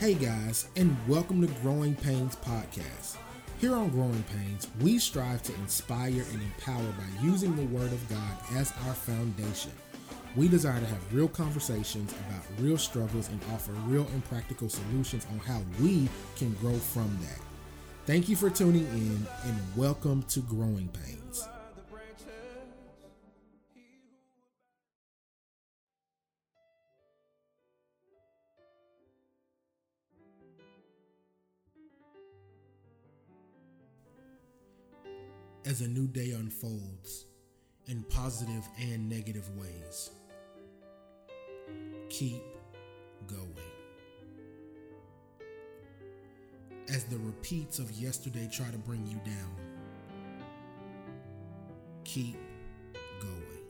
Hey guys, and welcome to Growing Pains Podcast. Here on Growing Pains, we strive to inspire and empower by using the Word of God as our foundation. We desire to have real conversations about real struggles and offer real and practical solutions on how we can grow from that. Thank you for tuning in and welcome to Growing Pains. Day unfolds in positive and negative ways, keep going. As the repeats of yesterday try to bring you down, keep going.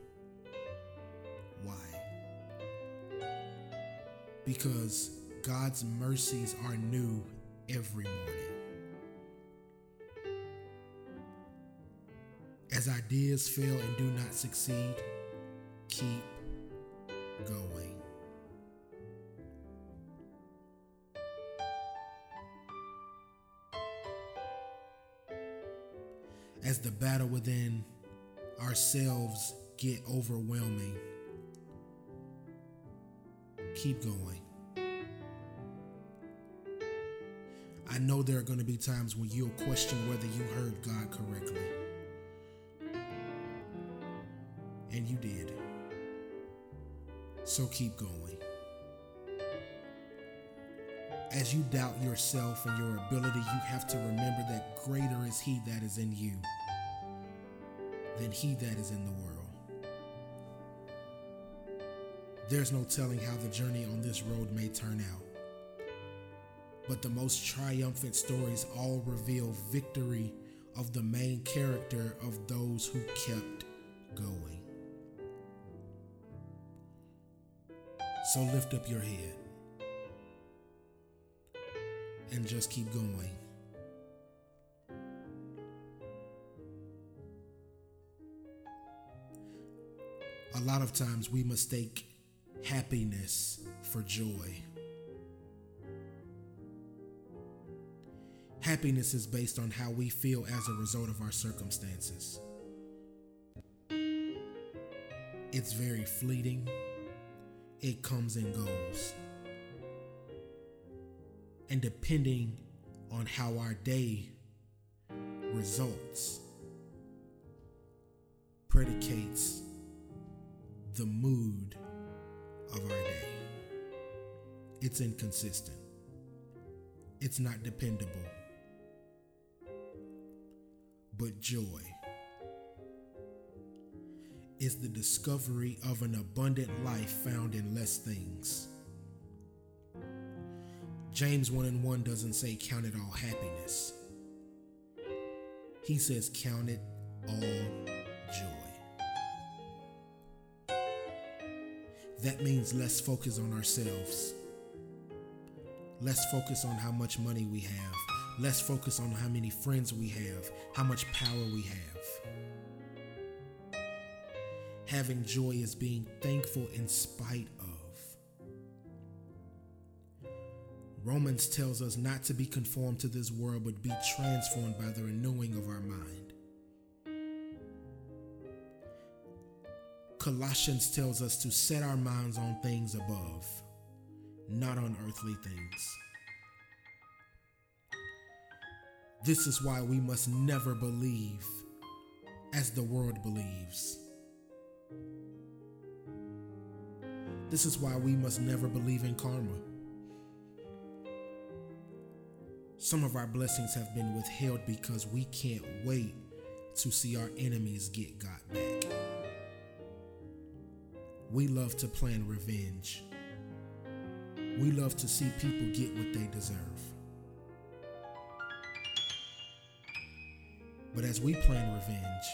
Why? Because God's mercies are new every morning. As ideas fail and do not succeed, keep going. As the battle within ourselves get overwhelming, keep going. I know there are going to be times when you'll question whether you heard God correctly. And you did. So keep going. As you doubt yourself and your ability, you have to remember that greater is He that is in you than He that is in the world. There's no telling how the journey on this road may turn out. But the most triumphant stories all reveal victory of the main character of those who kept going. So lift up your head and just keep going. A lot of times we mistake happiness for joy. Happiness is based on how we feel as a result of our circumstances. It's very fleeting, it comes and goes. And depending on how our day results, predicates the mood of our day. It's inconsistent, it's not dependable. But joy is the discovery of an abundant life found in less things. James 1 and 1 doesn't say count it all happiness. He says count it all joy. That means less focus on ourselves. Less focus on how much money we have. Less focus on how many friends we have, how much power we have. Having joy is being thankful in spite of. Romans tells us not to be conformed to this world, but be transformed by the renewing of our mind. Colossians tells us to set our minds on things above, not on earthly things. This is why we must never believe as the world believes. This is why we must never believe in karma. Some of our blessings have been withheld because we can't wait to see our enemies get got back. We love to plan revenge. We love to see people get what they deserve. But as we plan revenge,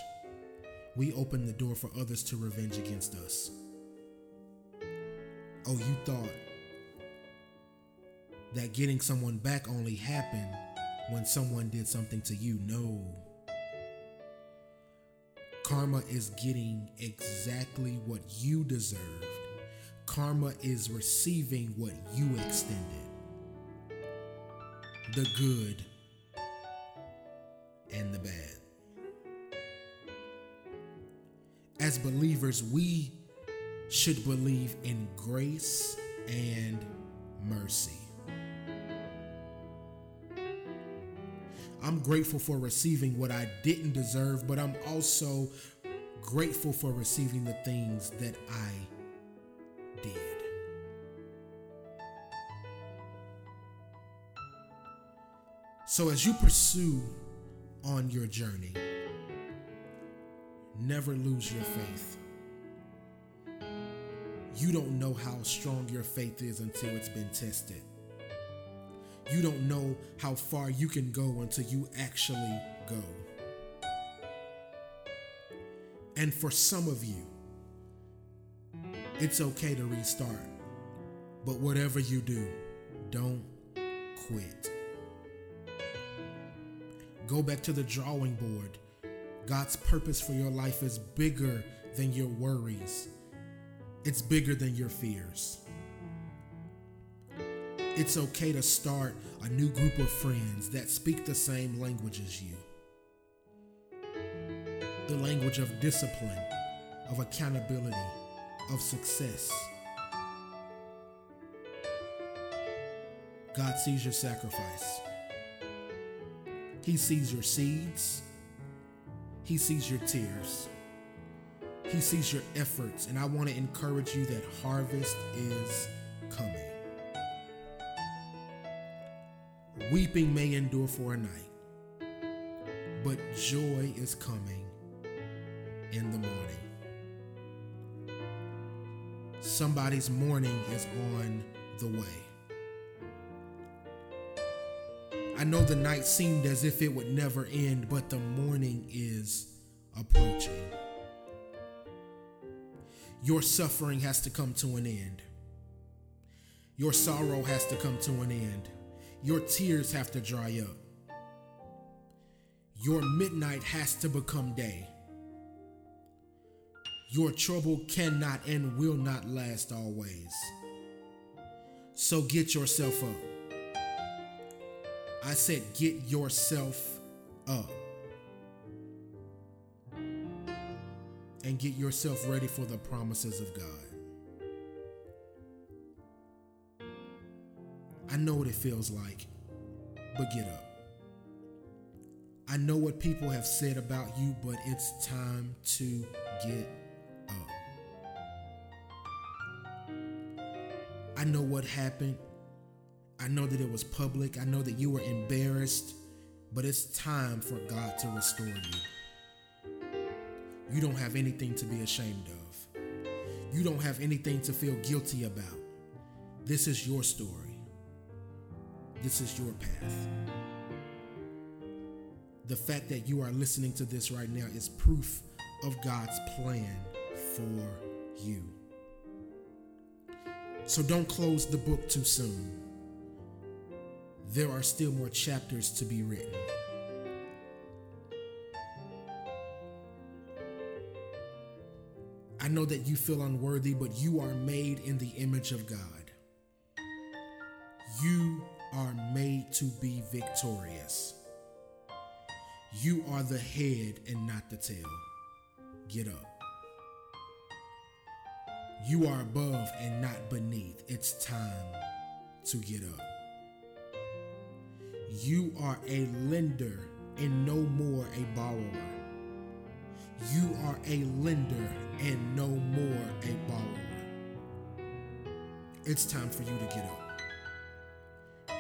we open the door for others to revenge against us. Oh, you thought that getting someone back only happened when someone did something to you. No. Karma is getting exactly what you deserved. Karma is receiving what you extended. the good, and the bad. As believers, we should believe in grace and mercy. I'm grateful for receiving what I didn't deserve, but I'm also grateful for receiving the things that I did. So, as you pursue on your journey, never lose your faith. You don't know how strong your faith is until it's been tested. You don't know how far you can go until you actually go. And for some of you, it's okay to restart. But whatever you do, don't quit. Go back to the drawing board. God's purpose for your life is bigger than your worries, it's bigger than your fears. It's okay to start a new group of friends that speak the same language as you the language of discipline, of accountability, of success. God sees your sacrifice. He sees your seeds. He sees your tears. He sees your efforts. And I want to encourage you that harvest is coming. Weeping may endure for a night, but joy is coming in the morning. Somebody's morning is on the way. I know the night seemed as if it would never end, but the morning is approaching. Your suffering has to come to an end. Your sorrow has to come to an end. Your tears have to dry up. Your midnight has to become day. Your trouble cannot and will not last always. So get yourself up. I said, get yourself up. And get yourself ready for the promises of God. I know what it feels like, but get up. I know what people have said about you, but it's time to get up. I know what happened. I know that it was public. I know that you were embarrassed, but it's time for God to restore you. You don't have anything to be ashamed of. You don't have anything to feel guilty about. This is your story. This is your path. The fact that you are listening to this right now is proof of God's plan for you. So don't close the book too soon. There are still more chapters to be written. I know that you feel unworthy, but you are made in the image of God. You are made to be victorious. You are the head and not the tail. Get up. You are above and not beneath. It's time to get up. You are a lender and no more a borrower. You are a lender and no more a borrower. It's time for you to get up.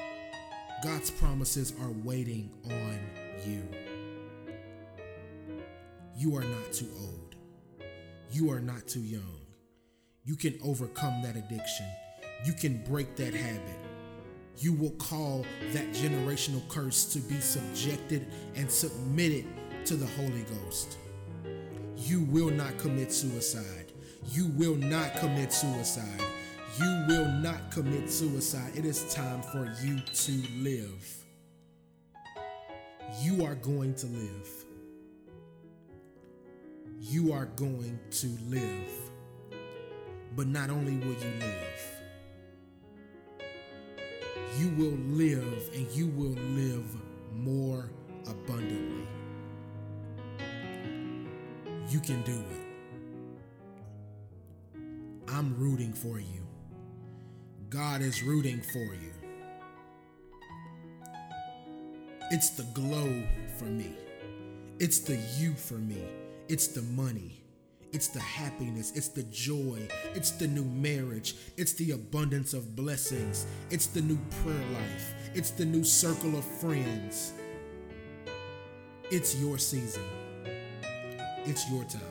God's promises are waiting on you. You are not too old. You are not too young. You can overcome that addiction. You can break that habit. You will call that generational curse to be subjected and submitted to the Holy Ghost. You will not commit suicide. You will not commit suicide. You will not commit suicide. It is time for you to live. You are going to live. You are going to live. But not only will you live, you will live and you will live more abundantly. You can do it. I'm rooting for you. God is rooting for you. It's the glow for me. It's the you for me. It's the money. It's the happiness. It's the joy. It's the new marriage. It's the abundance of blessings. It's the new prayer life. It's the new circle of friends. It's your season. It's your time.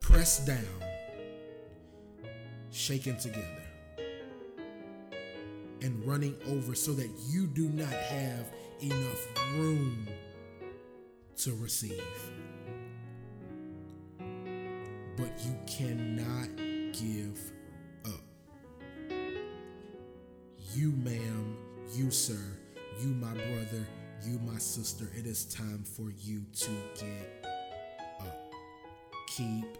Pressed down, shaken together, and running over so that you do not have enough room to receive. But you cannot give up. You, ma'am, you, sir, you, my brother, you, my sister, it is time for you to get up. Keep